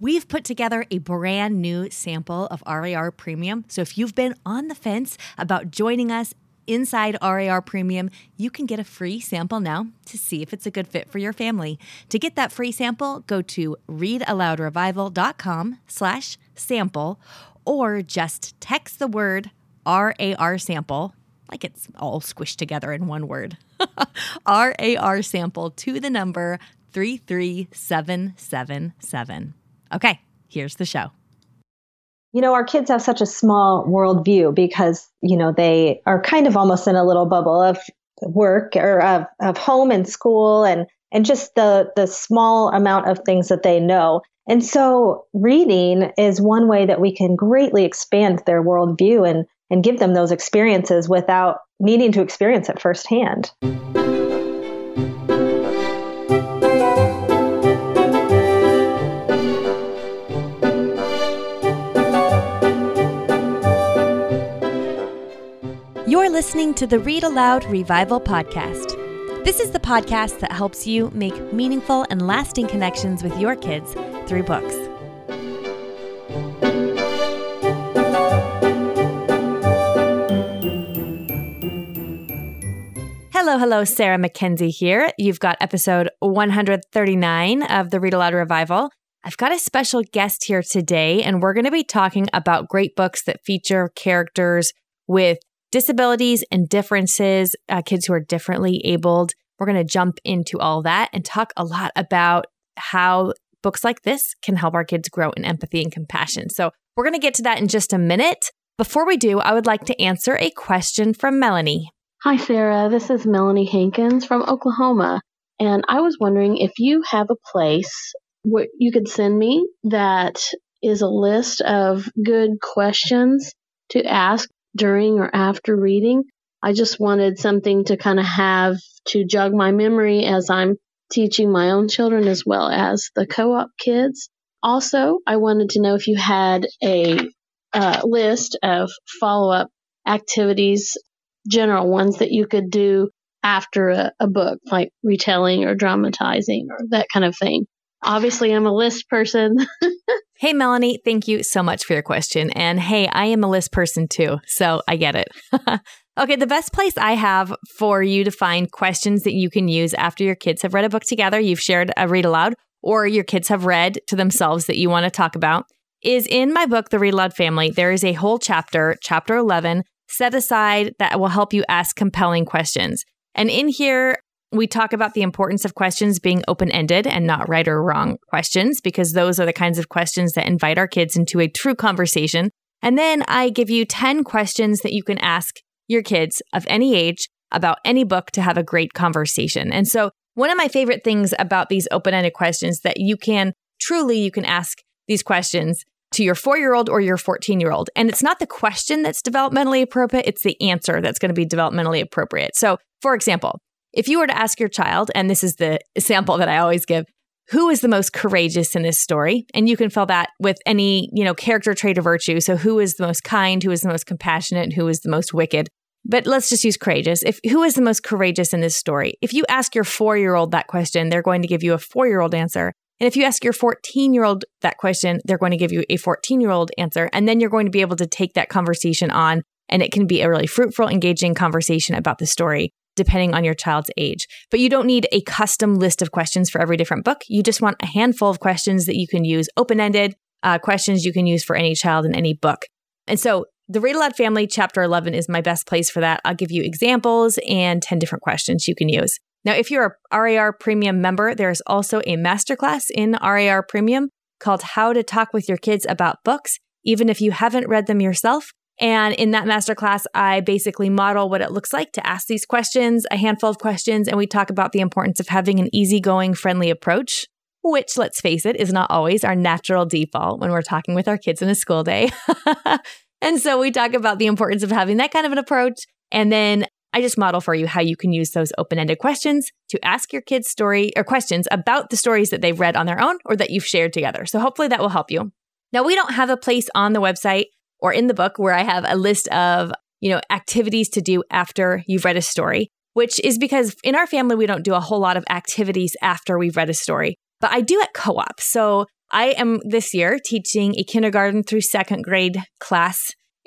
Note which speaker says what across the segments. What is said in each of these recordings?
Speaker 1: we've put together a brand new sample of RAR Premium. So if you've been on the fence about joining us inside RAR Premium, you can get a free sample now to see if it's a good fit for your family. To get that free sample, go to readaloudrevival.com slash sample or just text the word RAR sample, like it's all squished together in one word, RAR sample to the number 33777. Okay, here's the show.
Speaker 2: You know, our kids have such a small worldview because, you know, they are kind of almost in a little bubble of work or of, of home and school and, and just the, the small amount of things that they know. And so reading is one way that we can greatly expand their worldview and, and give them those experiences without needing to experience it firsthand.
Speaker 1: Listening to the Read Aloud Revival Podcast. This is the podcast that helps you make meaningful and lasting connections with your kids through books. Hello, hello, Sarah Mackenzie here. You've got episode 139 of the Read Aloud Revival. I've got a special guest here today, and we're going to be talking about great books that feature characters with disabilities and differences, uh, kids who are differently abled. We're going to jump into all that and talk a lot about how books like this can help our kids grow in empathy and compassion. So, we're going to get to that in just a minute. Before we do, I would like to answer a question from Melanie.
Speaker 3: Hi, Sarah. This is Melanie Hankins from Oklahoma. And I was wondering if you have a place where you could send me that is a list of good questions to ask during or after reading. I just wanted something to kind of have to jog my memory as I'm teaching my own children as well as the co op kids. Also, I wanted to know if you had a uh, list of follow up activities, general ones that you could do after a, a book, like retelling or dramatizing or that kind of thing. Obviously, I'm a list person.
Speaker 1: hey, Melanie, thank you so much for your question. And hey, I am a list person too, so I get it. okay, the best place I have for you to find questions that you can use after your kids have read a book together, you've shared a read aloud, or your kids have read to themselves that you want to talk about, is in my book, The Read Aloud Family. There is a whole chapter, chapter 11, set aside that will help you ask compelling questions. And in here, we talk about the importance of questions being open ended and not right or wrong questions, because those are the kinds of questions that invite our kids into a true conversation. And then I give you 10 questions that you can ask your kids of any age about any book to have a great conversation. And so one of my favorite things about these open-ended questions that you can truly you can ask these questions to your 4-year-old or your 14-year-old. And it's not the question that's developmentally appropriate, it's the answer that's going to be developmentally appropriate. So, for example, if you were to ask your child, and this is the sample that I always give, who is the most courageous in this story? And you can fill that with any, you know, character trait or virtue. So who is the most kind, who is the most compassionate, who is the most wicked? But let's just use courageous. If who is the most courageous in this story? If you ask your 4-year-old that question, they're going to give you a 4-year-old answer. And if you ask your 14-year-old that question, they're going to give you a 14-year-old answer, and then you're going to be able to take that conversation on and it can be a really fruitful, engaging conversation about the story depending on your child's age. But you don't need a custom list of questions for every different book. You just want a handful of questions that you can use, open ended uh, questions you can use for any child in any book. And so the Read Aloud Family, Chapter 11, is my best place for that. I'll give you examples and 10 different questions you can use. Now, if you're a RAR Premium member, there's also a masterclass in RAR Premium called How to Talk with Your Kids About Books, even if you haven't read them yourself. And in that masterclass, I basically model what it looks like to ask these questions, a handful of questions, and we talk about the importance of having an easygoing, friendly approach, which, let's face it, is not always our natural default when we're talking with our kids in a school day. and so we talk about the importance of having that kind of an approach. And then I just model for you how you can use those open ended questions to ask your kids story or questions about the stories that they've read on their own or that you've shared together. So hopefully that will help you. Now, we don't have a place on the website or in the book where I have a list of, you know, activities to do after you've read a story, which is because in our family, we don't do a whole lot of activities after we've read a story, but I do at co op. So I am this year teaching a kindergarten through second grade class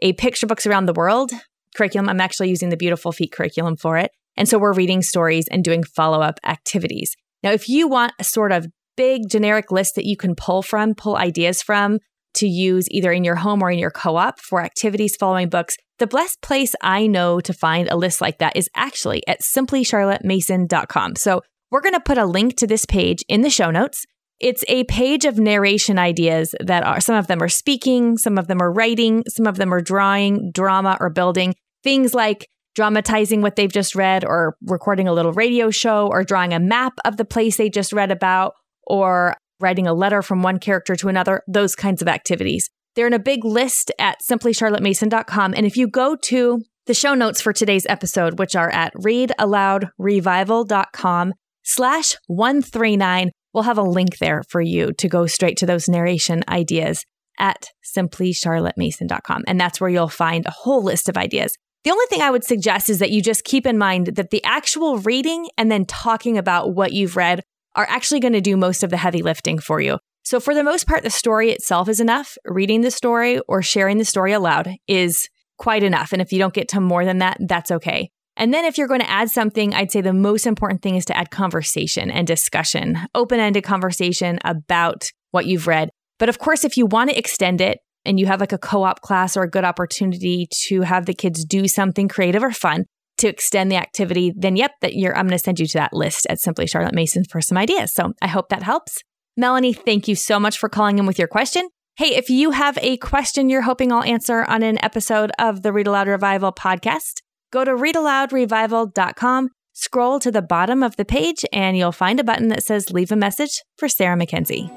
Speaker 1: a picture books around the world curriculum. I'm actually using the Beautiful Feet curriculum for it. And so we're reading stories and doing follow up activities. Now, if you want a sort of big generic list that you can pull from, pull ideas from to use either in your home or in your co op for activities following books, the best place I know to find a list like that is actually at simplycharlottemason.com. So we're going to put a link to this page in the show notes. It's a page of narration ideas that are some of them are speaking, some of them are writing, some of them are drawing, drama, or building. Things like dramatizing what they've just read, or recording a little radio show, or drawing a map of the place they just read about, or writing a letter from one character to another, those kinds of activities. They're in a big list at simplycharlottemason.com. And if you go to the show notes for today's episode, which are at readaloudrevival.com slash 139, we'll have a link there for you to go straight to those narration ideas at simplycharlottemason.com. And that's where you'll find a whole list of ideas. The only thing I would suggest is that you just keep in mind that the actual reading and then talking about what you've read are actually going to do most of the heavy lifting for you. So, for the most part, the story itself is enough. Reading the story or sharing the story aloud is quite enough. And if you don't get to more than that, that's okay. And then if you're going to add something, I'd say the most important thing is to add conversation and discussion, open ended conversation about what you've read. But of course, if you want to extend it and you have like a co op class or a good opportunity to have the kids do something creative or fun to extend the activity, then yep, that you're, I'm going to send you to that list at Simply Charlotte Mason for some ideas. So I hope that helps. Melanie, thank you so much for calling in with your question. Hey, if you have a question you're hoping I'll answer on an episode of the Read Aloud Revival podcast, go to readaloudrevival.com, scroll to the bottom of the page, and you'll find a button that says Leave a Message for Sarah Mackenzie.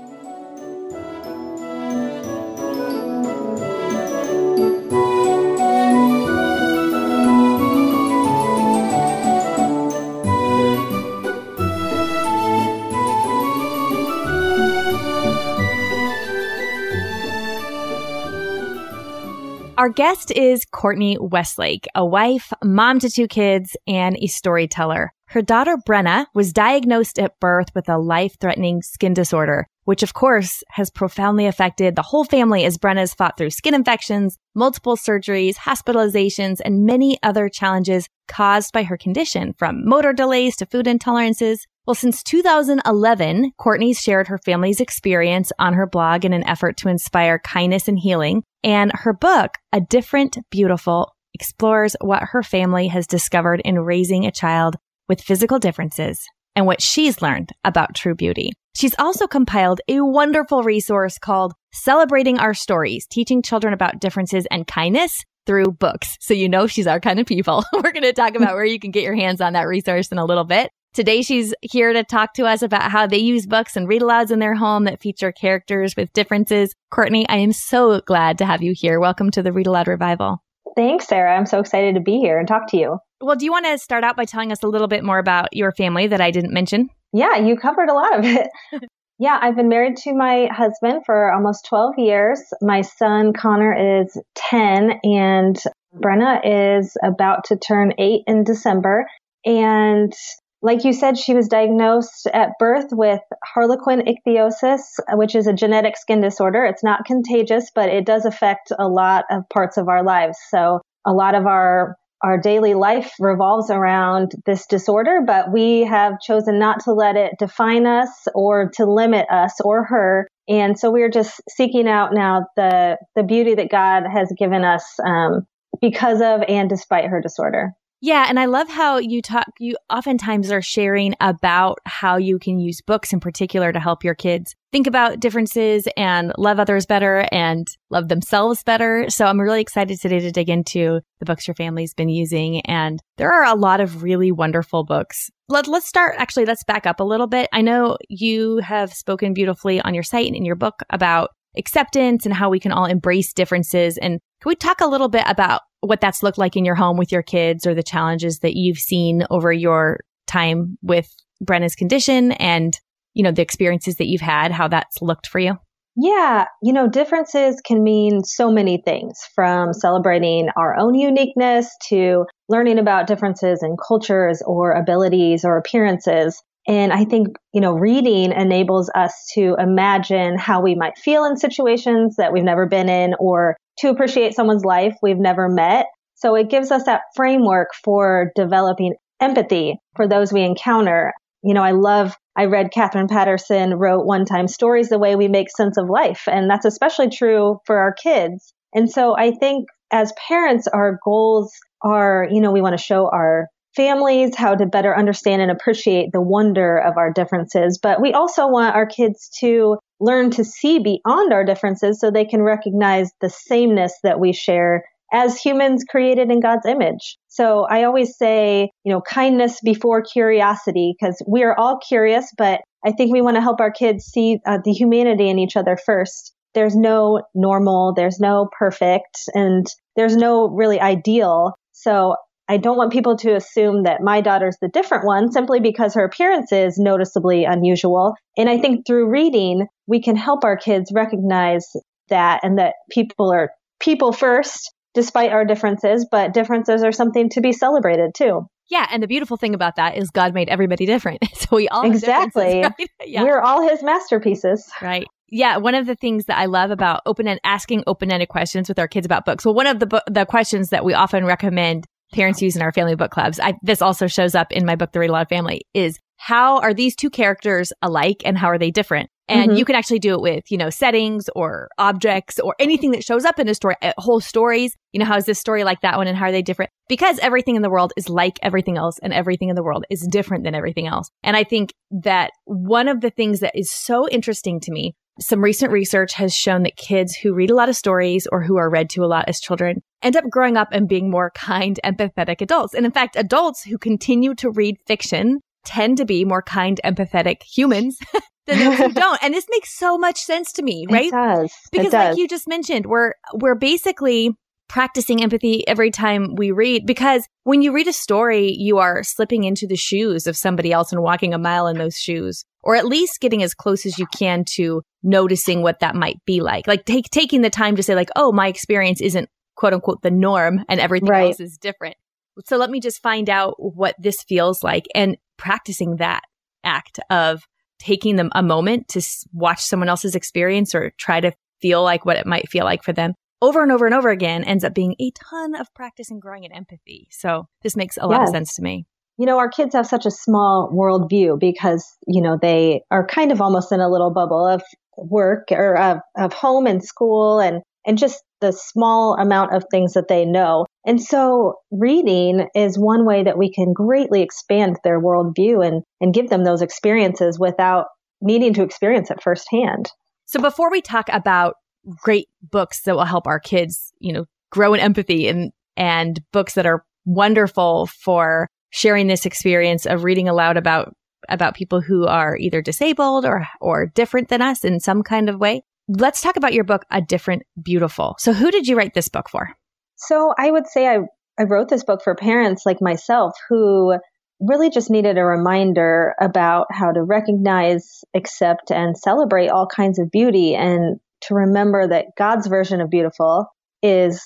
Speaker 1: Our guest is Courtney Westlake, a wife, mom to two kids, and a storyteller. Her daughter Brenna was diagnosed at birth with a life threatening skin disorder, which of course has profoundly affected the whole family as Brenna's fought through skin infections, multiple surgeries, hospitalizations, and many other challenges caused by her condition from motor delays to food intolerances. Well, since 2011, Courtney's shared her family's experience on her blog in an effort to inspire kindness and healing. And her book, A Different Beautiful, explores what her family has discovered in raising a child with physical differences and what she's learned about true beauty. She's also compiled a wonderful resource called Celebrating Our Stories, teaching children about differences and kindness through books. So you know she's our kind of people. We're going to talk about where you can get your hands on that resource in a little bit. Today, she's here to talk to us about how they use books and read alouds in their home that feature characters with differences. Courtney, I am so glad to have you here. Welcome to the Read Aloud Revival.
Speaker 2: Thanks, Sarah. I'm so excited to be here and talk to you.
Speaker 1: Well, do you want to start out by telling us a little bit more about your family that I didn't mention?
Speaker 2: Yeah, you covered a lot of it. yeah, I've been married to my husband for almost 12 years. My son, Connor, is 10, and Brenna is about to turn 8 in December. And like you said, she was diagnosed at birth with harlequin ichthyosis, which is a genetic skin disorder. It's not contagious, but it does affect a lot of parts of our lives. So a lot of our our daily life revolves around this disorder, but we have chosen not to let it define us or to limit us or her. And so we're just seeking out now the the beauty that God has given us um, because of and despite her disorder.
Speaker 1: Yeah, and I love how you talk you oftentimes are sharing about how you can use books in particular to help your kids think about differences and love others better and love themselves better. So I'm really excited today to dig into the books your family's been using and there are a lot of really wonderful books. Let, let's start actually let's back up a little bit. I know you have spoken beautifully on your site and in your book about acceptance and how we can all embrace differences and can we talk a little bit about what that's looked like in your home with your kids or the challenges that you've seen over your time with Brenna's condition and, you know, the experiences that you've had, how that's looked for you?
Speaker 2: Yeah, you know, differences can mean so many things from celebrating our own uniqueness to learning about differences in cultures or abilities or appearances. And I think, you know, reading enables us to imagine how we might feel in situations that we've never been in or to appreciate someone's life we've never met. So it gives us that framework for developing empathy for those we encounter. You know, I love, I read Katherine Paterson wrote one time stories the way we make sense of life. And that's especially true for our kids. And so I think as parents, our goals are, you know, we want to show our families how to better understand and appreciate the wonder of our differences. But we also want our kids to learn to see beyond our differences so they can recognize the sameness that we share as humans created in God's image. So I always say, you know, kindness before curiosity because we are all curious, but I think we want to help our kids see uh, the humanity in each other first. There's no normal, there's no perfect, and there's no really ideal. So I don't want people to assume that my daughter's the different one simply because her appearance is noticeably unusual. And I think through reading, we can help our kids recognize that and that people are people first, despite our differences, but differences are something to be celebrated too.
Speaker 1: Yeah, and the beautiful thing about that is God made everybody different. So we all
Speaker 2: exactly.
Speaker 1: Right? Yeah.
Speaker 2: We're all His masterpieces.
Speaker 1: Right. Yeah, one of the things that I love about open and asking open-ended questions with our kids about books. Well, one of the bu- the questions that we often recommend parents use in our family book clubs. I, this also shows up in my book, The Read Aloud Family, is how are these two characters alike and how are they different? And mm-hmm. you can actually do it with, you know, settings or objects or anything that shows up in a story, uh, whole stories. You know, how is this story like that one and how are they different? Because everything in the world is like everything else and everything in the world is different than everything else. And I think that one of the things that is so interesting to me some recent research has shown that kids who read a lot of stories or who are read to a lot as children end up growing up and being more kind, empathetic adults. And in fact, adults who continue to read fiction tend to be more kind, empathetic humans than those who don't. And this makes so much sense to me, right?
Speaker 2: It does.
Speaker 1: Because
Speaker 2: it does.
Speaker 1: like you just mentioned, we're we're basically practicing empathy every time we read because when you read a story, you are slipping into the shoes of somebody else and walking a mile in those shoes, or at least getting as close as you can to noticing what that might be like. Like take, taking the time to say like, oh, my experience isn't quote unquote the norm and everything right. else is different. So let me just find out what this feels like and practicing that act of taking them a moment to watch someone else's experience or try to feel like what it might feel like for them over and over and over again ends up being a ton of practice and growing in empathy. So this makes a lot yes. of sense to me.
Speaker 2: You know, our kids have such a small worldview because, you know, they are kind of almost in a little bubble of work or of, of home and school and, and just the small amount of things that they know. And so reading is one way that we can greatly expand their worldview and, and give them those experiences without needing to experience it firsthand.
Speaker 1: So before we talk about great books that will help our kids, you know, grow in empathy and, and books that are wonderful for sharing this experience of reading aloud about, about people who are either disabled or, or different than us in some kind of way. Let's talk about your book, A Different Beautiful. So who did you write this book for?
Speaker 2: So I would say I, I wrote this book for parents like myself who really just needed a reminder about how to recognize, accept, and celebrate all kinds of beauty and to remember that God's version of beautiful is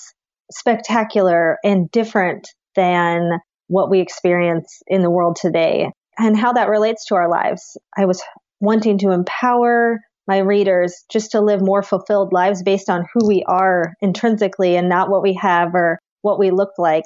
Speaker 2: spectacular and different than what we experience in the world today and how that relates to our lives. I was wanting to empower my readers just to live more fulfilled lives based on who we are intrinsically and not what we have or what we look like.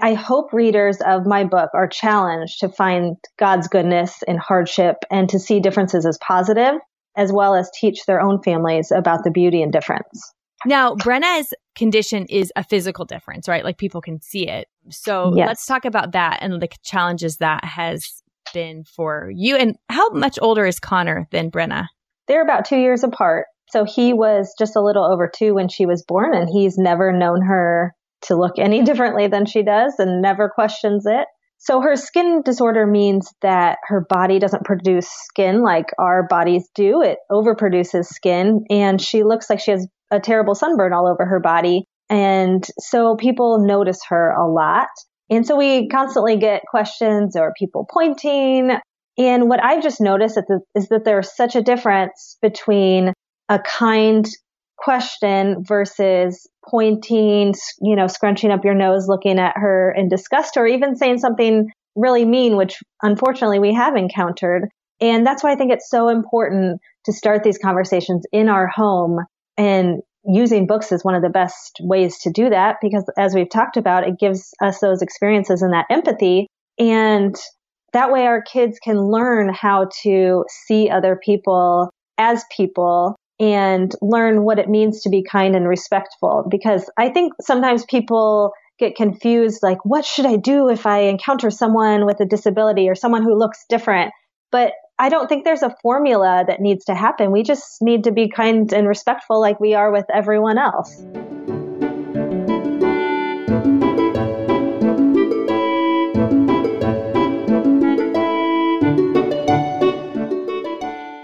Speaker 2: I hope readers of my book are challenged to find God's goodness in hardship and to see differences as positive as well as teach their own families about the beauty and difference.
Speaker 1: Now, Brenna's condition is a physical difference, right? Like people can see it. So yes. let's talk about that and the challenges that has been for you. And how much older is Connor than Brenna?
Speaker 2: They're about two years apart. So he was just a little over two when she was born, and he's never known her to look any differently than she does and never questions it. So her skin disorder means that her body doesn't produce skin like our bodies do. It overproduces skin and she looks like she has a terrible sunburn all over her body. And so people notice her a lot. And so we constantly get questions or people pointing. And what I've just noticed is that there's such a difference between a kind question versus pointing, you know, scrunching up your nose, looking at her in disgust, or even saying something really mean, which unfortunately we have encountered. And that's why I think it's so important to start these conversations in our home and using books is one of the best ways to do that because as we've talked about, it gives us those experiences and that empathy. And that way our kids can learn how to see other people as people and learn what it means to be kind and respectful. Because I think sometimes people get confused, like, what should I do if I encounter someone with a disability or someone who looks different? But I don't think there's a formula that needs to happen. We just need to be kind and respectful like we are with everyone else.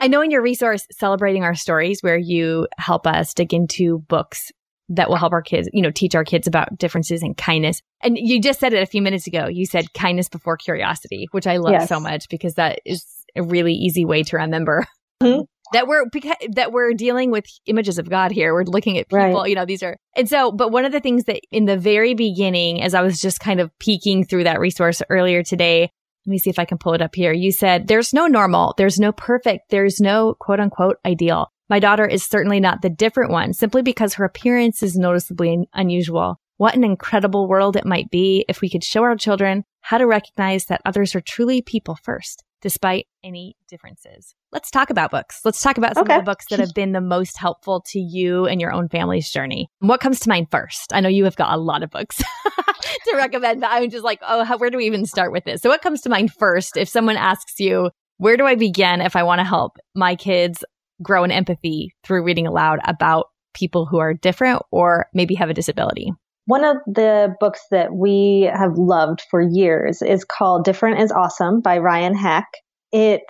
Speaker 1: I know in your resource, Celebrating Our Stories, where you help us dig into books that will help our kids, you know, teach our kids about differences and kindness. And you just said it a few minutes ago. You said kindness before curiosity, which I love yes. so much because that is a really easy way to remember. Mm-hmm. That we're that we're dealing with images of God here. We're looking at people, right. you know, these are and so but one of the things that in the very beginning, as I was just kind of peeking through that resource earlier today, let me see if I can pull it up here. You said there's no normal, there's no perfect, there's no quote unquote ideal. My daughter is certainly not the different one simply because her appearance is noticeably unusual. What an incredible world it might be if we could show our children how to recognize that others are truly people first, despite any differences. Let's talk about books. Let's talk about some okay. of the books that have been the most helpful to you and your own family's journey. What comes to mind first? I know you have got a lot of books to recommend, but I'm just like, oh, how, where do we even start with this? So, what comes to mind first if someone asks you, where do I begin if I want to help my kids grow an empathy through reading aloud about people who are different or maybe have a disability?
Speaker 2: One of the books that we have loved for years is called Different is Awesome by Ryan Haack. It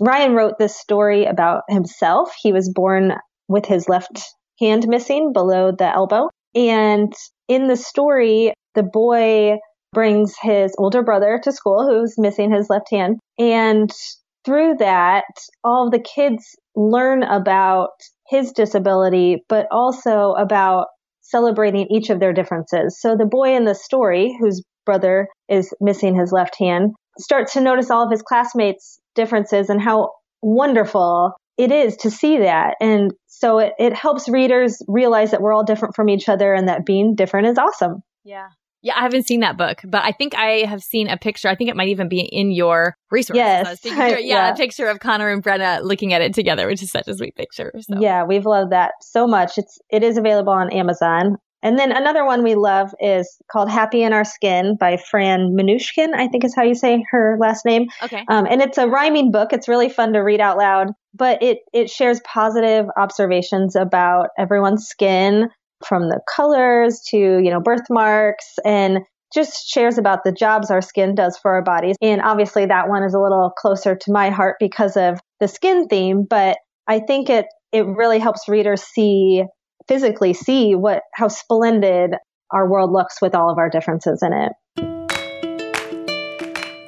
Speaker 2: Ryan wrote this story about himself. He was born with his left hand missing below the elbow. And in the story, the boy brings his older brother to school who's missing his left hand. And through that, all the kids learn about his disability, but also about celebrating each of their differences. So the boy in the story, whose brother is missing his left hand, starts to notice all of his classmates' differences and how wonderful it is to see that. And so it, it helps readers realize that we're all different from each other and that being different is awesome.
Speaker 1: Yeah. Yeah, I haven't seen that book, but I think I have seen a picture. I think it might even be in your resources.
Speaker 2: Yes.
Speaker 1: yeah, yeah, a picture of Connor and Brenna looking at it together, which is such a sweet picture. So.
Speaker 2: Yeah, we've loved that so much. It's it is available on Amazon. And then another one we love is called Happy in Our Skin by Fran Manushkin, I think is how you say her last name.
Speaker 1: Okay.
Speaker 2: Um, and it's a rhyming book. It's really fun to read out loud, but it, it shares positive observations about everyone's skin from the colors to, you know, birthmarks and just shares about the jobs our skin does for our bodies. And obviously that one is a little closer to my heart because of the skin theme, but I think it, it really helps readers see physically see what how splendid our world looks with all of our differences in it.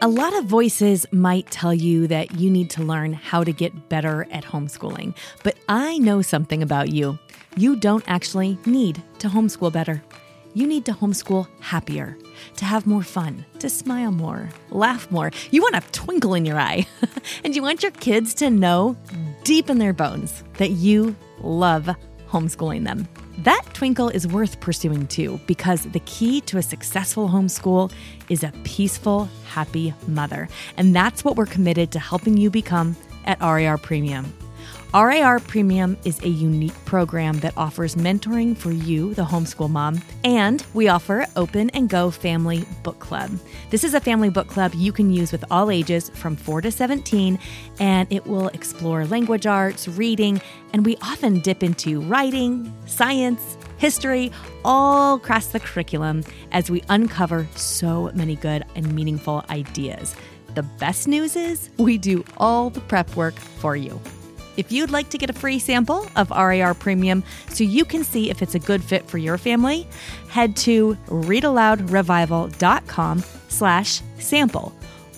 Speaker 1: A lot of voices might tell you that you need to learn how to get better at homeschooling, but I know something about you. You don't actually need to homeschool better. You need to homeschool happier, to have more fun, to smile more, laugh more. You want a twinkle in your eye, and you want your kids to know deep in their bones that you love homeschooling them. That twinkle is worth pursuing too, because the key to a successful homeschool is a peaceful, happy mother. And that's what we're committed to helping you become at RAR Premium. RAR Premium is a unique program that offers mentoring for you, the homeschool mom, and we offer Open and Go Family Book Club. This is a family book club you can use with all ages from 4 to 17, and it will explore language arts, reading, and we often dip into writing, science, history, all across the curriculum as we uncover so many good and meaningful ideas. The best news is we do all the prep work for you. If you'd like to get a free sample of RAR Premium so you can see if it's a good fit for your family, head to readaloudrevival.com slash sample.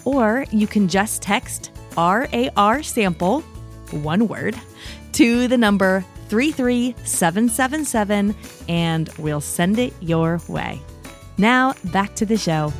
Speaker 1: Or you can just text RAR sample, one word, to the number 33777 and we'll send it your way. Now back to the show.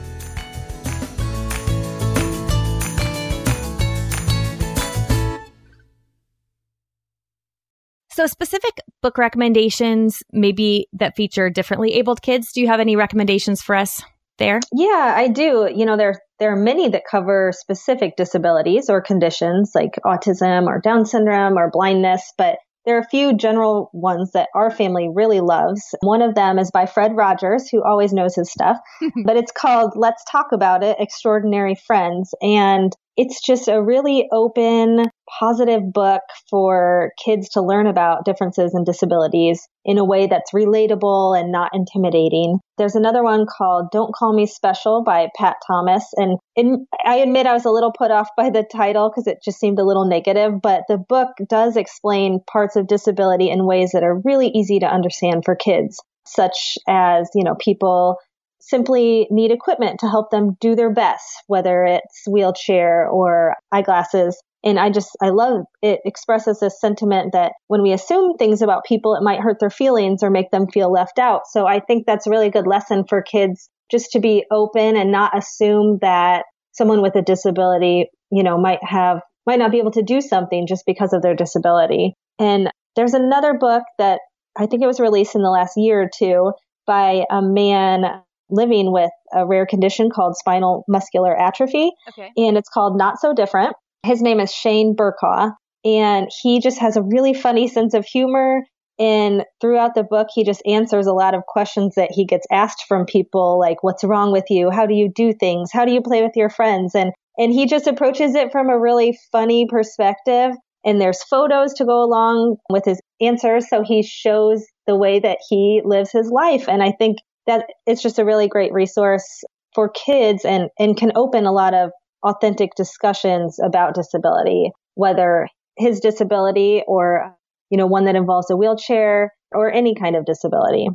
Speaker 1: So, specific book recommendations, maybe that feature differently abled kids. Do you have any recommendations for us there?
Speaker 2: Yeah, I do. You know, there there are many that cover specific disabilities or conditions like autism or Down syndrome or blindness, but there are a few general ones that our family really loves. One of them is by Fred Rogers, who always knows his stuff, but it's called Let's Talk About It Extraordinary Friends. And it's just a really open, positive book for kids to learn about differences and disabilities in a way that's relatable and not intimidating. There's another one called Don't Call Me Special by Pat Thomas. And in, I admit I was a little put off by the title because it just seemed a little negative, but the book does explain parts of disability in ways that are really easy to understand for kids, such as, you know, people simply need equipment to help them do their best, whether it's wheelchair or eyeglasses. And I just, I love it expresses this sentiment that when we assume things about people, it might hurt their feelings or make them feel left out. So I think that's a really good lesson for kids just to be open and not assume that someone with a disability, you know, might have, might not be able to do something just because of their disability. And there's another book that I think it was released in the last year or two by a man living with a rare condition called spinal muscular atrophy. Okay. And it's called Not So Different. His name is Shane Burcaw. And he just has a really funny sense of humor. And throughout the book, he just answers a lot of questions that he gets asked from people like, what's wrong with you? How do you do things? How do you play with your friends? And, and he just approaches it from a really funny perspective. And there's photos to go along with his answers. So he shows the way that he lives his life. And I think that it's just a really great resource for kids and, and can open a lot of authentic discussions about disability, whether his disability or, you know, one that involves a wheelchair or any kind of disability.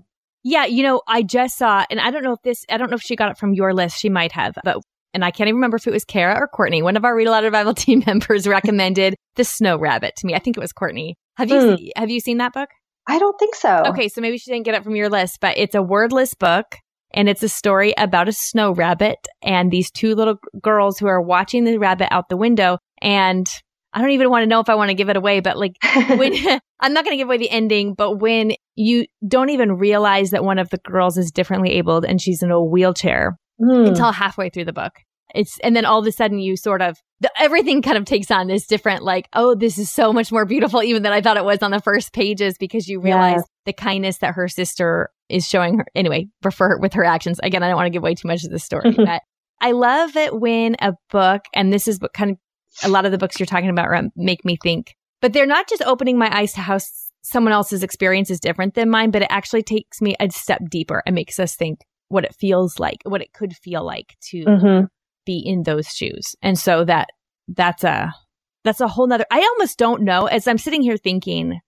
Speaker 1: Yeah, you know, I just saw, and I don't know if this, I don't know if she got it from your list. She might have, but, and I can't even remember if it was Kara or Courtney. One of our Read Aloud Revival team members recommended The Snow Rabbit to me. I think it was Courtney. Have you, mm. have you seen that book?
Speaker 2: I don't think so.
Speaker 1: Okay, so maybe she didn't get it from your list, but it's a wordless book and it's a story about a snow rabbit and these two little girls who are watching the rabbit out the window and I don't even want to know if I want to give it away, but like when I'm not going to give away the ending, but when you don't even realize that one of the girls is differently abled and she's in a wheelchair mm. until halfway through the book. It's, and then all of a sudden you sort of, the, everything kind of takes on this different, like, oh, this is so much more beautiful even than I thought it was on the first pages because you realize yeah. the kindness that her sister is showing her. Anyway, prefer with her actions. Again, I don't want to give away too much of the story, but I love it when a book, and this is what kind of a lot of the books you're talking about make me think, but they're not just opening my eyes to how someone else's experience is different than mine, but it actually takes me a step deeper and makes us think what it feels like, what it could feel like to mm-hmm be in those shoes. And so that that's a that's a whole nother I almost don't know as I'm sitting here thinking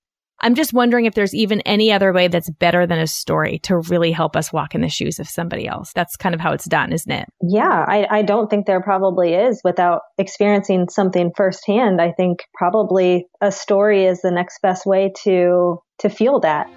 Speaker 1: I'm just wondering if there's even any other way that's better than a story to really help us walk in the shoes of somebody else. That's kind of how it's done, isn't it?
Speaker 2: Yeah, I, I don't think there probably is without experiencing something firsthand. I think probably a story is the next best way to to feel that.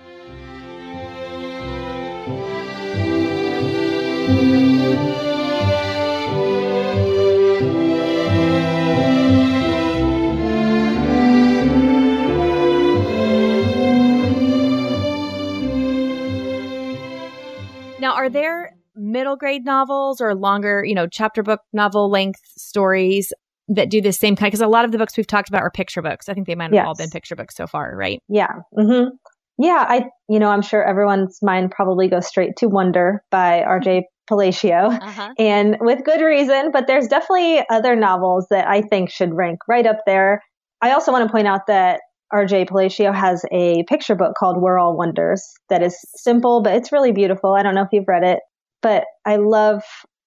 Speaker 1: Are there middle grade novels or longer, you know, chapter book novel length stories that do the same kind? Because a lot of the books we've talked about are picture books. I think they might have yes. all been picture books so far, right?
Speaker 2: Yeah. Mm-hmm. Yeah. I, you know, I'm sure everyone's mind probably goes straight to Wonder by R.J. Palacio uh-huh. and with good reason, but there's definitely other novels that I think should rank right up there. I also want to point out that RJ Palacio has a picture book called We're All Wonders that is simple, but it's really beautiful. I don't know if you've read it, but I love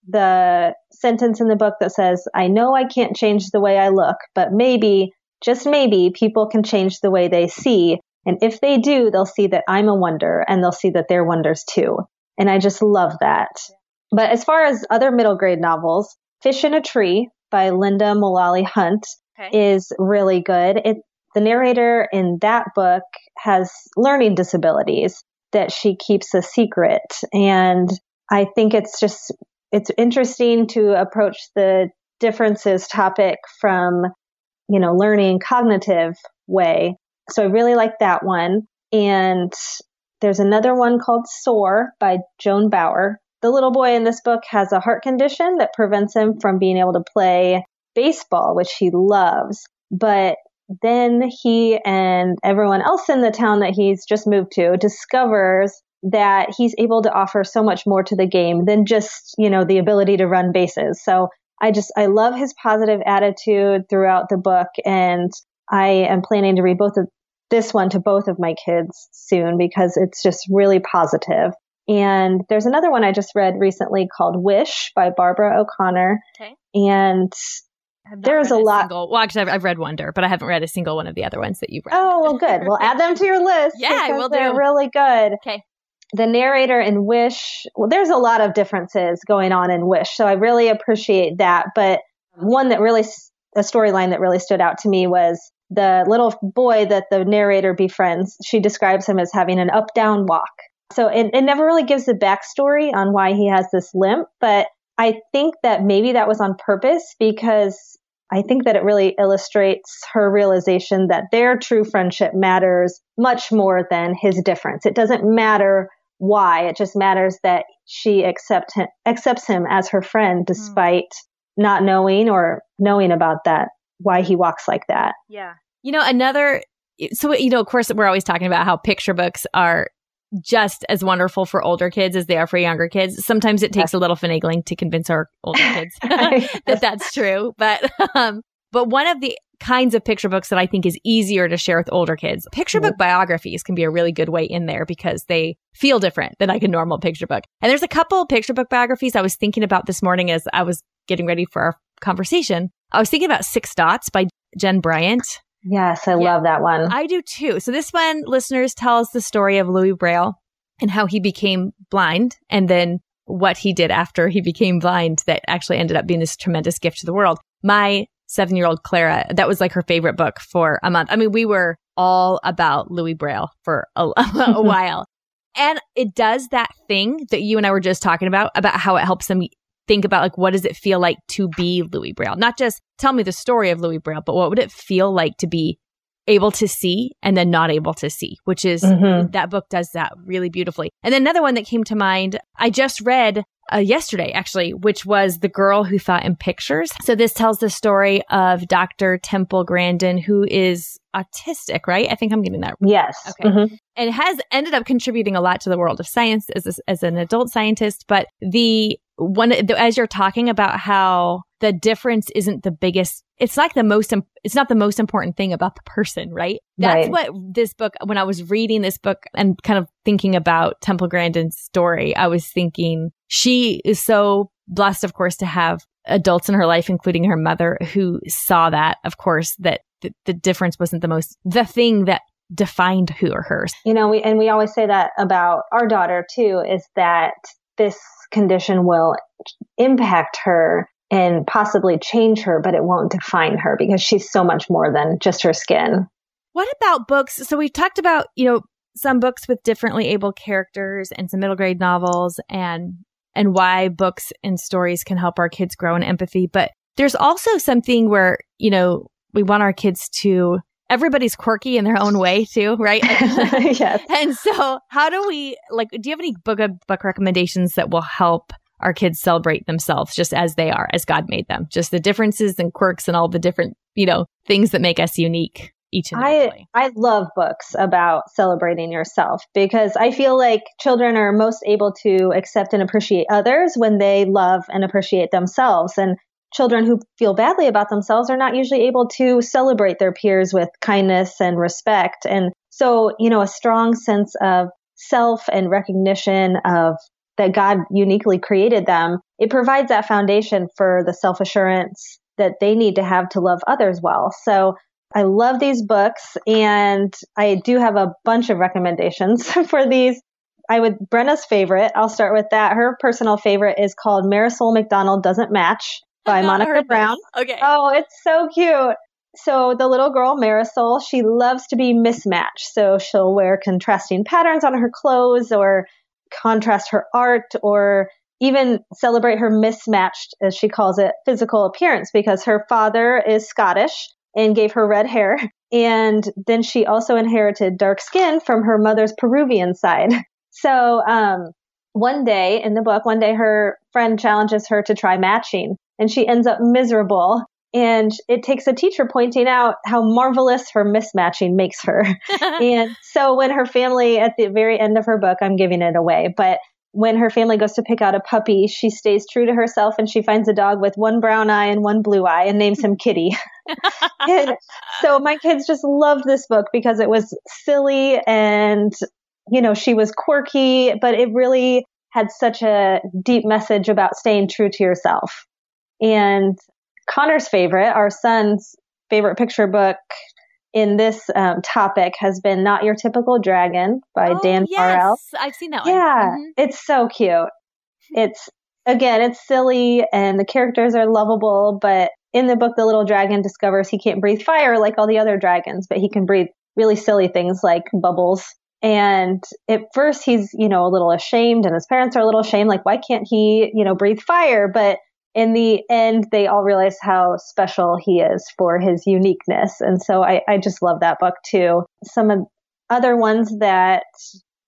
Speaker 2: the sentence in the book that says, I know I can't change the way I look, but maybe, just maybe, people can change the way they see. And if they do, they'll see that I'm a wonder and they'll see that they're wonders too. And I just love that. But as far as other middle grade novels, Fish in a Tree by Lynda Mullaly Hunt okay. is really good. It the narrator in that book has learning disabilities that she keeps a secret. And I think it's just, it's interesting to approach the differences topic from, you know, learning cognitive way. So I really like that one. And there's another one called Soar by Joan Bauer. The little boy in this book has a heart condition that prevents him from being able to play baseball, which he loves. But then he and everyone else in the town that he's just moved to discovers that he's able to offer so much more to the game than just, you know, the ability to run bases. So I just, I love his positive attitude throughout the book. And I am planning to read both of this one to both of my kids soon because it's just really positive. And there's another one I just read recently called Wish by Barbara O'Connor. Okay. And there's a, lot.
Speaker 1: Single, well, actually, I've, I've, read Wonder, but I haven't read a single one of the other ones that you've read.
Speaker 2: Oh, well, good. We'll add them to your list.
Speaker 1: yeah, we'll
Speaker 2: they're
Speaker 1: do.
Speaker 2: really good.
Speaker 1: Okay.
Speaker 2: The narrator in Wish, well, there's a lot of differences going on in Wish, so I really appreciate that. But one that really, a storyline that really stood out to me was the little boy that the narrator befriends. She describes him as having an up down walk. So it, it never really gives the backstory on why he has this limp, but I think that maybe that was on purpose because I think that it really illustrates her realization that their true friendship matters much more than his difference. It doesn't matter why, it just matters that she accept him, accepts him as her friend hmm. despite mm. not knowing or knowing about that, why he walks like that.
Speaker 1: Yeah. You know, another, so, you know, of course, we're always talking about how picture books are just as wonderful for older kids as they are for younger kids. Sometimes it takes a little finagling to convince our older kids that that's true. But, um, but one of the kinds of picture books that I think is easier to share with older kids, picture book biographies can be a really good way in there because they feel different than like a normal picture book. And there's a couple picture book biographies I was thinking about this morning as I was getting ready for our conversation. I was thinking about Six Dots by Jen Bryant.
Speaker 2: Yes, I yeah, love that one.
Speaker 1: I do too. So this one, listeners, tells the story of Louis Braille and how he became blind and then what he did after he became blind that actually ended up being this tremendous gift to the world. My seven year old Clara, that was like her favorite book for a month. I mean, we were all about Louis Braille for a, a while. And it does that thing that you and I were just talking about, about how it helps them think about like what does it feel like to be Louis Braille? Not just tell me the story of Louis Braille, but what would it feel like to be able to see and then not able to see, which is mm-hmm. that book does that really beautifully. And then another one that came to mind, I just read uh, yesterday, actually, which was The Girl Who Thought in Pictures. So this tells the story of Dr. Temple Grandin, who is autistic, right? I think I'm getting that
Speaker 2: right. Yes.
Speaker 1: Okay. Mm-hmm. And has ended up contributing a lot to the world of science as, a, as an adult scientist. But the one, as you're talking about how the difference isn't the biggest, it's like the most, it's not the most important thing about the person, right? That's right. what this book, when I was reading this book and kind of thinking about Temple Grandin's story, I was thinking she is so blessed, of course, to have adults in her life, including her mother, who saw that, of course, that the, the difference wasn't the most, the thing that defined who or hers.
Speaker 2: You know, we, and we always say that about our daughter too, is that this condition will impact her and possibly change her, but it won't define her because she's so much more than just her skin.
Speaker 1: What about books? So we've talked about, you know, some books with differently able characters and some middle grade novels and and why books and stories can help our kids grow in empathy, but there's also something where, you know, we want our kids to everybody's quirky in their own way too, right?
Speaker 2: yes.
Speaker 1: And so how do we like do you have any book book recommendations that will help our kids celebrate themselves just as they are, as God made them? Just the differences and quirks and all the different, you know, things that make us unique each and
Speaker 2: I, I love books about celebrating yourself because I feel like children are most able to accept and appreciate others when they love and appreciate themselves. And children who feel badly about themselves are not usually able to celebrate their peers with kindness and respect. And so, you know, a strong sense of self and recognition of that God uniquely created them, it provides that foundation for the self assurance that they need to have to love others well. So I love these books and I do have a bunch of recommendations for these. I would, Brenna's favorite, I'll start with that. Her personal favorite is called Marisol McDonald Doesn't Match by Monica Brown.
Speaker 1: Okay.
Speaker 2: Oh, it's so cute. So the little girl, Marisol, she loves to be mismatched. So she'll wear contrasting patterns on her clothes or contrast her art or even celebrate her mismatched, as she calls it, physical appearance because her father is Scottish and gave her red hair. And then she also inherited dark skin from her mother's Peruvian side. So, um, one day in the book, one day her friend challenges her to try matching and she ends up miserable. And it takes a teacher pointing out how marvelous her mismatching makes her. and so when her family, at the very end of her book, I'm giving it away, but when her family goes to pick out a puppy, she stays true to herself and she finds a dog with one brown eye and one blue eye and names him Kitty. so my kids just loved this book because it was silly and, you know, she was quirky, but it really had such a deep message about staying true to yourself. And Connor's favorite, our son's favorite picture book in this um, topic has been Not Your Typical Dragon by
Speaker 1: oh,
Speaker 2: Dan
Speaker 1: yes.
Speaker 2: Bar-el.
Speaker 1: I've seen that
Speaker 2: one. Yeah,
Speaker 1: mm-hmm.
Speaker 2: it's so cute. It's, again, it's silly and the characters are lovable, but in the book, the little dragon discovers he can't breathe fire like all the other dragons, but he can breathe really silly things like bubbles. And at first he's, you know, a little ashamed and his parents are a little ashamed. Like, why can't he, you know, breathe fire? But in the end, they all realize how special he is for his uniqueness. And so I, I just love that book too. Some of other ones that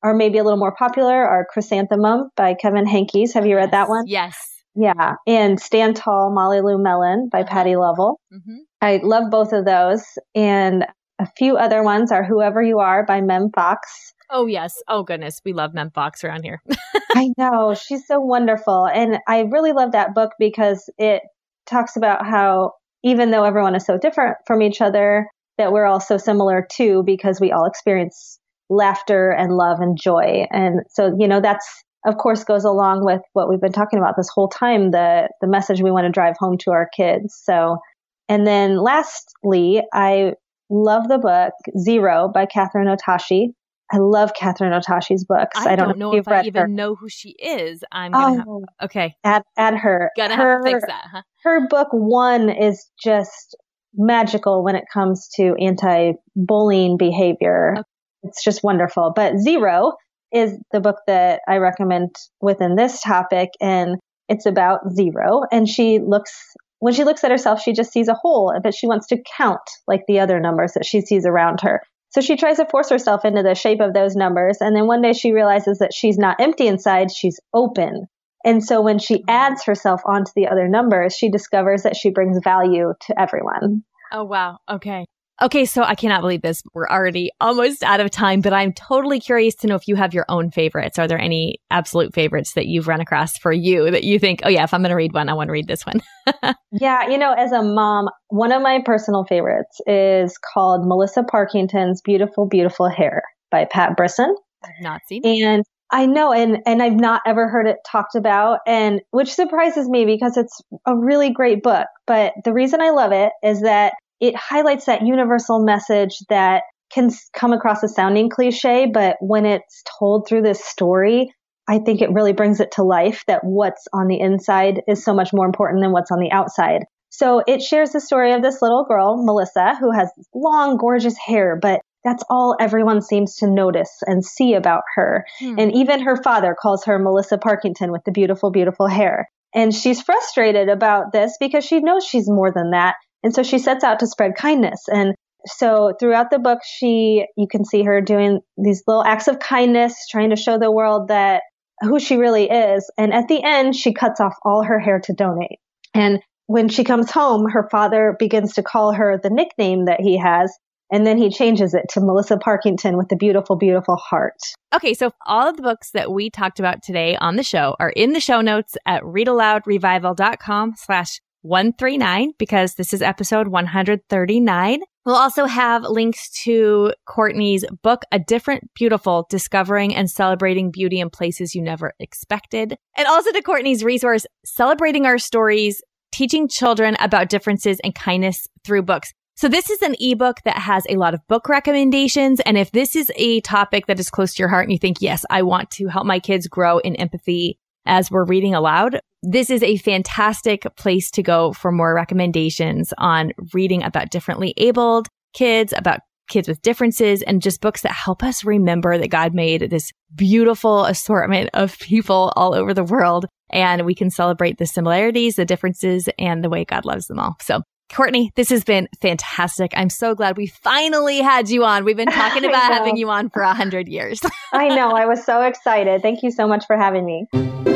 Speaker 2: are maybe a little more popular are Chrysanthemum by Kevin Henkes. Have you read that one?
Speaker 1: Yes.
Speaker 2: Yeah. And Stand Tall, Molly Lou Melon by uh-huh. Patty Lovell. Mm-hmm. I love both of those. And a few other ones are Whoever You Are by Mem Fox.
Speaker 1: Oh, yes. Oh, goodness. We love Mem Fox around here.
Speaker 2: I know. She's so wonderful. And I really love that book because it talks about how even though everyone is so different from each other, that we're all so similar too because we all experience laughter and love and joy. And so, you know, that's of course goes along with what we've been talking about this whole time, the the message we want to drive home to our kids. So and then lastly, I love the book Zero by Kathryn Otoshi. I love Kathryn Otoshi's books.
Speaker 1: I,
Speaker 2: I
Speaker 1: don't, don't
Speaker 2: know,
Speaker 1: know if,
Speaker 2: if I
Speaker 1: even
Speaker 2: her.
Speaker 1: know who she is. I'm gonna oh, have, okay.
Speaker 2: Add add her.
Speaker 1: Gonna
Speaker 2: her,
Speaker 1: have to fix that. Huh?
Speaker 2: Her book one is just magical when it comes to anti-bullying behavior. Okay. It's just wonderful. But Zero is the book that I recommend within this topic, and it's about Zero. And she looks when she looks at herself, she just sees a hole, but she wants to count like the other numbers that she sees around her. So she tries to force herself into the shape of those numbers. And then one day she realizes that she's not empty inside, she's open. And so when she adds herself onto the other numbers, she discovers that she brings value to everyone.
Speaker 1: Oh, wow. Okay. Okay, so I cannot believe this. We're already almost out of time, but I'm totally curious to know if you have your own favorites. Are there any absolute favorites that you've run across for you that you think, oh, yeah, if I'm going to read one, I want to read this one?
Speaker 2: yeah, you know, as a mom, one of my personal favorites is called Melissa Parkington's Beautiful, Beautiful Hair by Pat Brisson.
Speaker 1: I've not seen
Speaker 2: it. And I know, and, and I've not ever heard it talked about, and which surprises me because it's a really great book. But the reason I love it is that it highlights that universal message that can come across as sounding cliche, but when it's told through this story, I think it really brings it to life that what's on the inside is so much more important than what's on the outside. So it shares the story of this little girl, Melissa, who has long, gorgeous hair, but that's all everyone seems to notice and see about her. Hmm. And even her father calls her Melissa Parkington with the beautiful, beautiful hair. And she's frustrated about this because she knows she's more than that. And so she sets out to spread kindness. And so throughout the book, she, you can see her doing these little acts of kindness, trying to show the world that who she really is. And at the end, she cuts off all her hair to donate. And when she comes home, her father begins to call her the nickname that he has. And then he changes it to Melissa Parkington with the beautiful, beautiful heart.
Speaker 1: Okay, so all of the books that we talked about today on the show are in the show notes at readaloudrevival.com slash 139 because this is episode 139. We'll also have links to Courtney's book, A Different Beautiful, Discovering and Celebrating Beauty in Places You Never Expected. And also to Courtney's resource, Celebrating Our Stories, Teaching Children About Differences and Kindness Through Books. So this is an ebook that has a lot of book recommendations. And if this is a topic that is close to your heart and you think, yes, I want to help my kids grow in empathy as we're reading aloud, this is a fantastic place to go for more recommendations on reading about differently abled kids, about kids with differences, and just books that help us remember that God made this beautiful assortment of people all over the world. And we can celebrate the similarities, the differences, and the way God loves them all. So Courtney, this has been fantastic. I'm so glad we finally had you on. We've been talking about having you on for a hundred years.
Speaker 2: I know. I was so excited. Thank you so much for having me.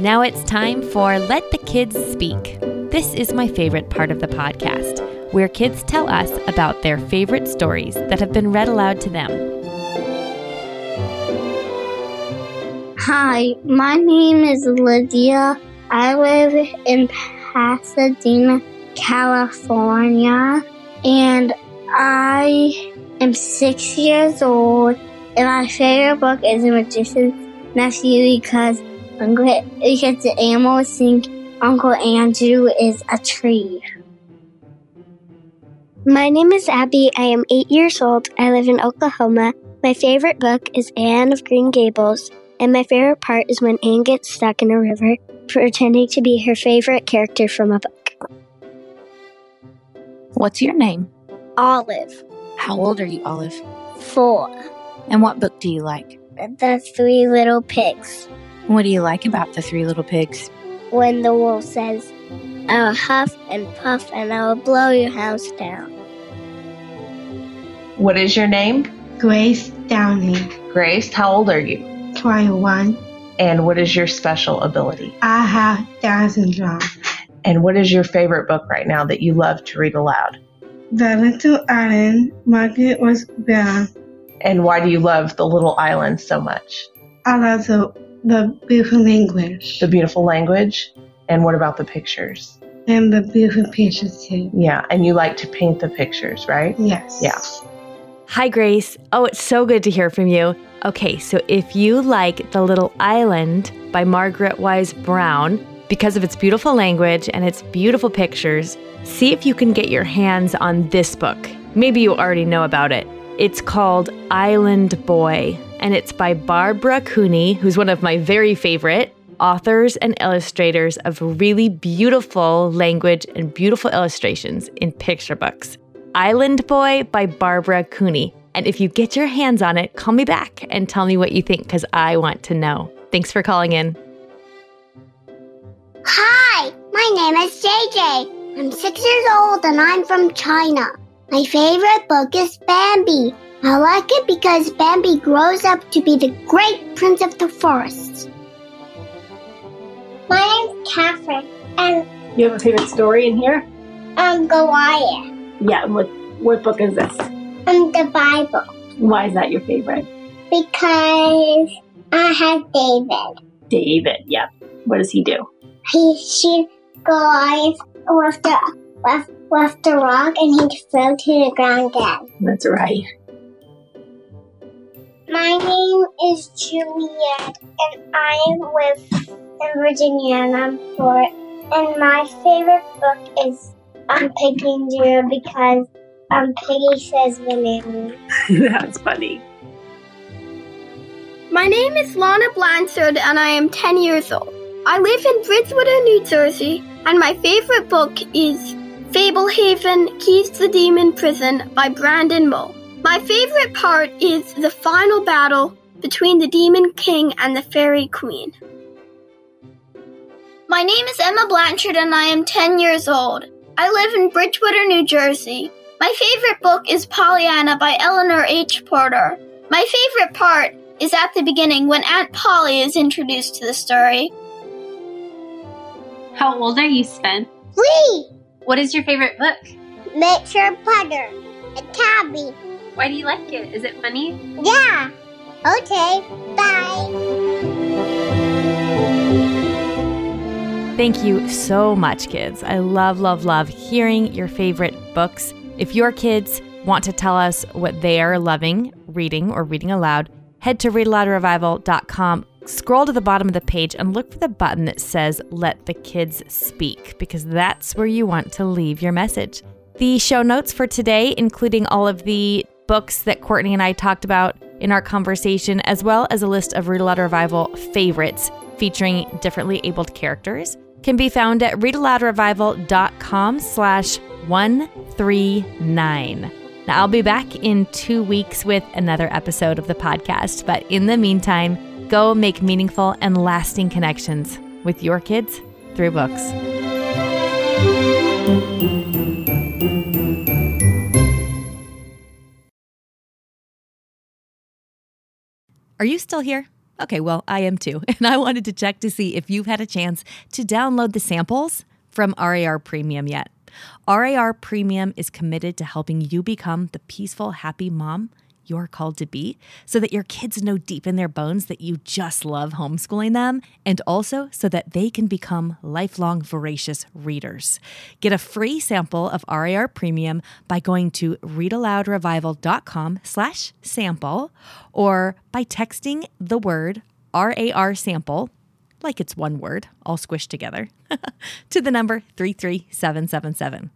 Speaker 1: Now it's time for Let the Kids Speak. This is my favorite part of the podcast, where kids tell us about their favorite stories that have been read aloud to them.
Speaker 4: Hi, my name is Lydia. I live in Pasadena, California, and I am six years old. And my favorite book is The Magician's Nephew because Uncle, because the animals think Uncle Andrew is a tree.
Speaker 5: My name is Abby. I am eight years old. I live in Oklahoma. My favorite book is Anne of Green Gables, and my favorite part is when Anne gets stuck in a river pretending to be her favorite character from a book.
Speaker 6: What's your name?
Speaker 5: Olive.
Speaker 6: How old are you, Olive?
Speaker 5: Four.
Speaker 6: And what book do you like?
Speaker 5: The Three Little Pigs.
Speaker 6: What do you like about the Three Little Pigs?
Speaker 5: When the wolf says, I'll huff and puff and I'll blow your house down.
Speaker 7: What is your name?
Speaker 8: Grace Downey,
Speaker 7: Grace, how old are you?
Speaker 8: 21.
Speaker 7: And what is your special ability?
Speaker 8: I have Down syndrome.
Speaker 7: And what is your favorite book right now that you love to read aloud?
Speaker 8: The Little Island, Margaret Wise Brown.
Speaker 7: And why do you love The Little Island so much?
Speaker 8: I love the, the beautiful language
Speaker 7: The beautiful language? And what about the pictures?
Speaker 8: and the beautiful pictures too.
Speaker 7: Yeah, and you like to paint the pictures, right?
Speaker 8: Yes.
Speaker 7: Yeah.
Speaker 1: Hi, Grace. Oh, it's so good to hear from you. Okay, so if you like The Little Island by Margaret Wise Brown, because of its beautiful language and its beautiful pictures, see if you can get your hands on this book. Maybe you already know about it. It's called Island Boy, and it's by Barbara Cooney, who's one of my very favorite authors and illustrators of really beautiful language and beautiful illustrations in picture books. Island Boy by Barbara Cooney. And if you get your hands on it, call me back and tell me what you think because I want to know. Thanks for calling in.
Speaker 9: Hi, my name is JJ. I'm six years old and I'm from China. My favorite book is Bambi. I like it because Bambi grows up to be the great prince of the forest. My name's Catherine, and
Speaker 10: You have a favorite story in here?
Speaker 9: I'm Goliath.
Speaker 10: Yeah. What what book is this?
Speaker 9: I'm the Bible
Speaker 10: Why is that your favorite?
Speaker 9: because I have David.
Speaker 10: David. Yeah. What does he do?
Speaker 9: He shoots Goliath with the with, with the rock, and he fell to the ground dead.
Speaker 10: That's right.
Speaker 9: My name is Juliet, and I live in Virginia, and I'm four. And my favorite book is um, Piggy and Zero because um, Piggy says banana.
Speaker 10: That's funny.
Speaker 11: My name is Lana Blanchard and I am 10 years old. I live in Bridgewater, New Jersey, and my favorite book is Fablehaven Keys to the Demon Prison by Brandon Mull. My favorite part is the final battle between the Demon King and the Fairy Queen. My name is Emma Blanchard and I am 10 years old. I live in Bridgewater, New Jersey. My favorite book is Pollyanna by Eleanor H. Porter. My favorite part is at the beginning when Aunt Polly is introduced to the story.
Speaker 12: How old are you, Sven?
Speaker 9: Three!
Speaker 12: What is your favorite book?
Speaker 9: Mister Putter. A tabby.
Speaker 12: Why do you like it? Is it funny?
Speaker 9: Yeah. Okay. Bye.
Speaker 1: Thank you so much, kids. I love, love, love hearing your favorite books. If your kids want to tell us what they are loving, reading, or reading aloud, head to readaloudrevival.com, scroll to the bottom of the page, and look for the button that says Let the Kids Speak, because that's where you want to leave your message. The show notes for today, including all of the books that Courtney and I talked about in our conversation, as well as a list of Read Aloud Revival favorites featuring differently abled characters, can be found at readaloudrevival.com slash 139. Now, I'll be back in two weeks with another episode of the podcast, but in the meantime, Go make meaningful and lasting connections with your kids through books. Are you still here? Okay, well, I am too. And I wanted to check to see if you've had a chance to download the samples from RAR Premium yet. RAR Premium is committed to helping you become the peaceful, happy mom you're called to be so that your kids know deep in their bones that you just love homeschooling them and also so that they can become lifelong voracious readers. Get a free sample of RAR Premium by going to readaloudrevival.com slash sample or by texting the word RAR sample like it's one word, all squished together, to the number 33777.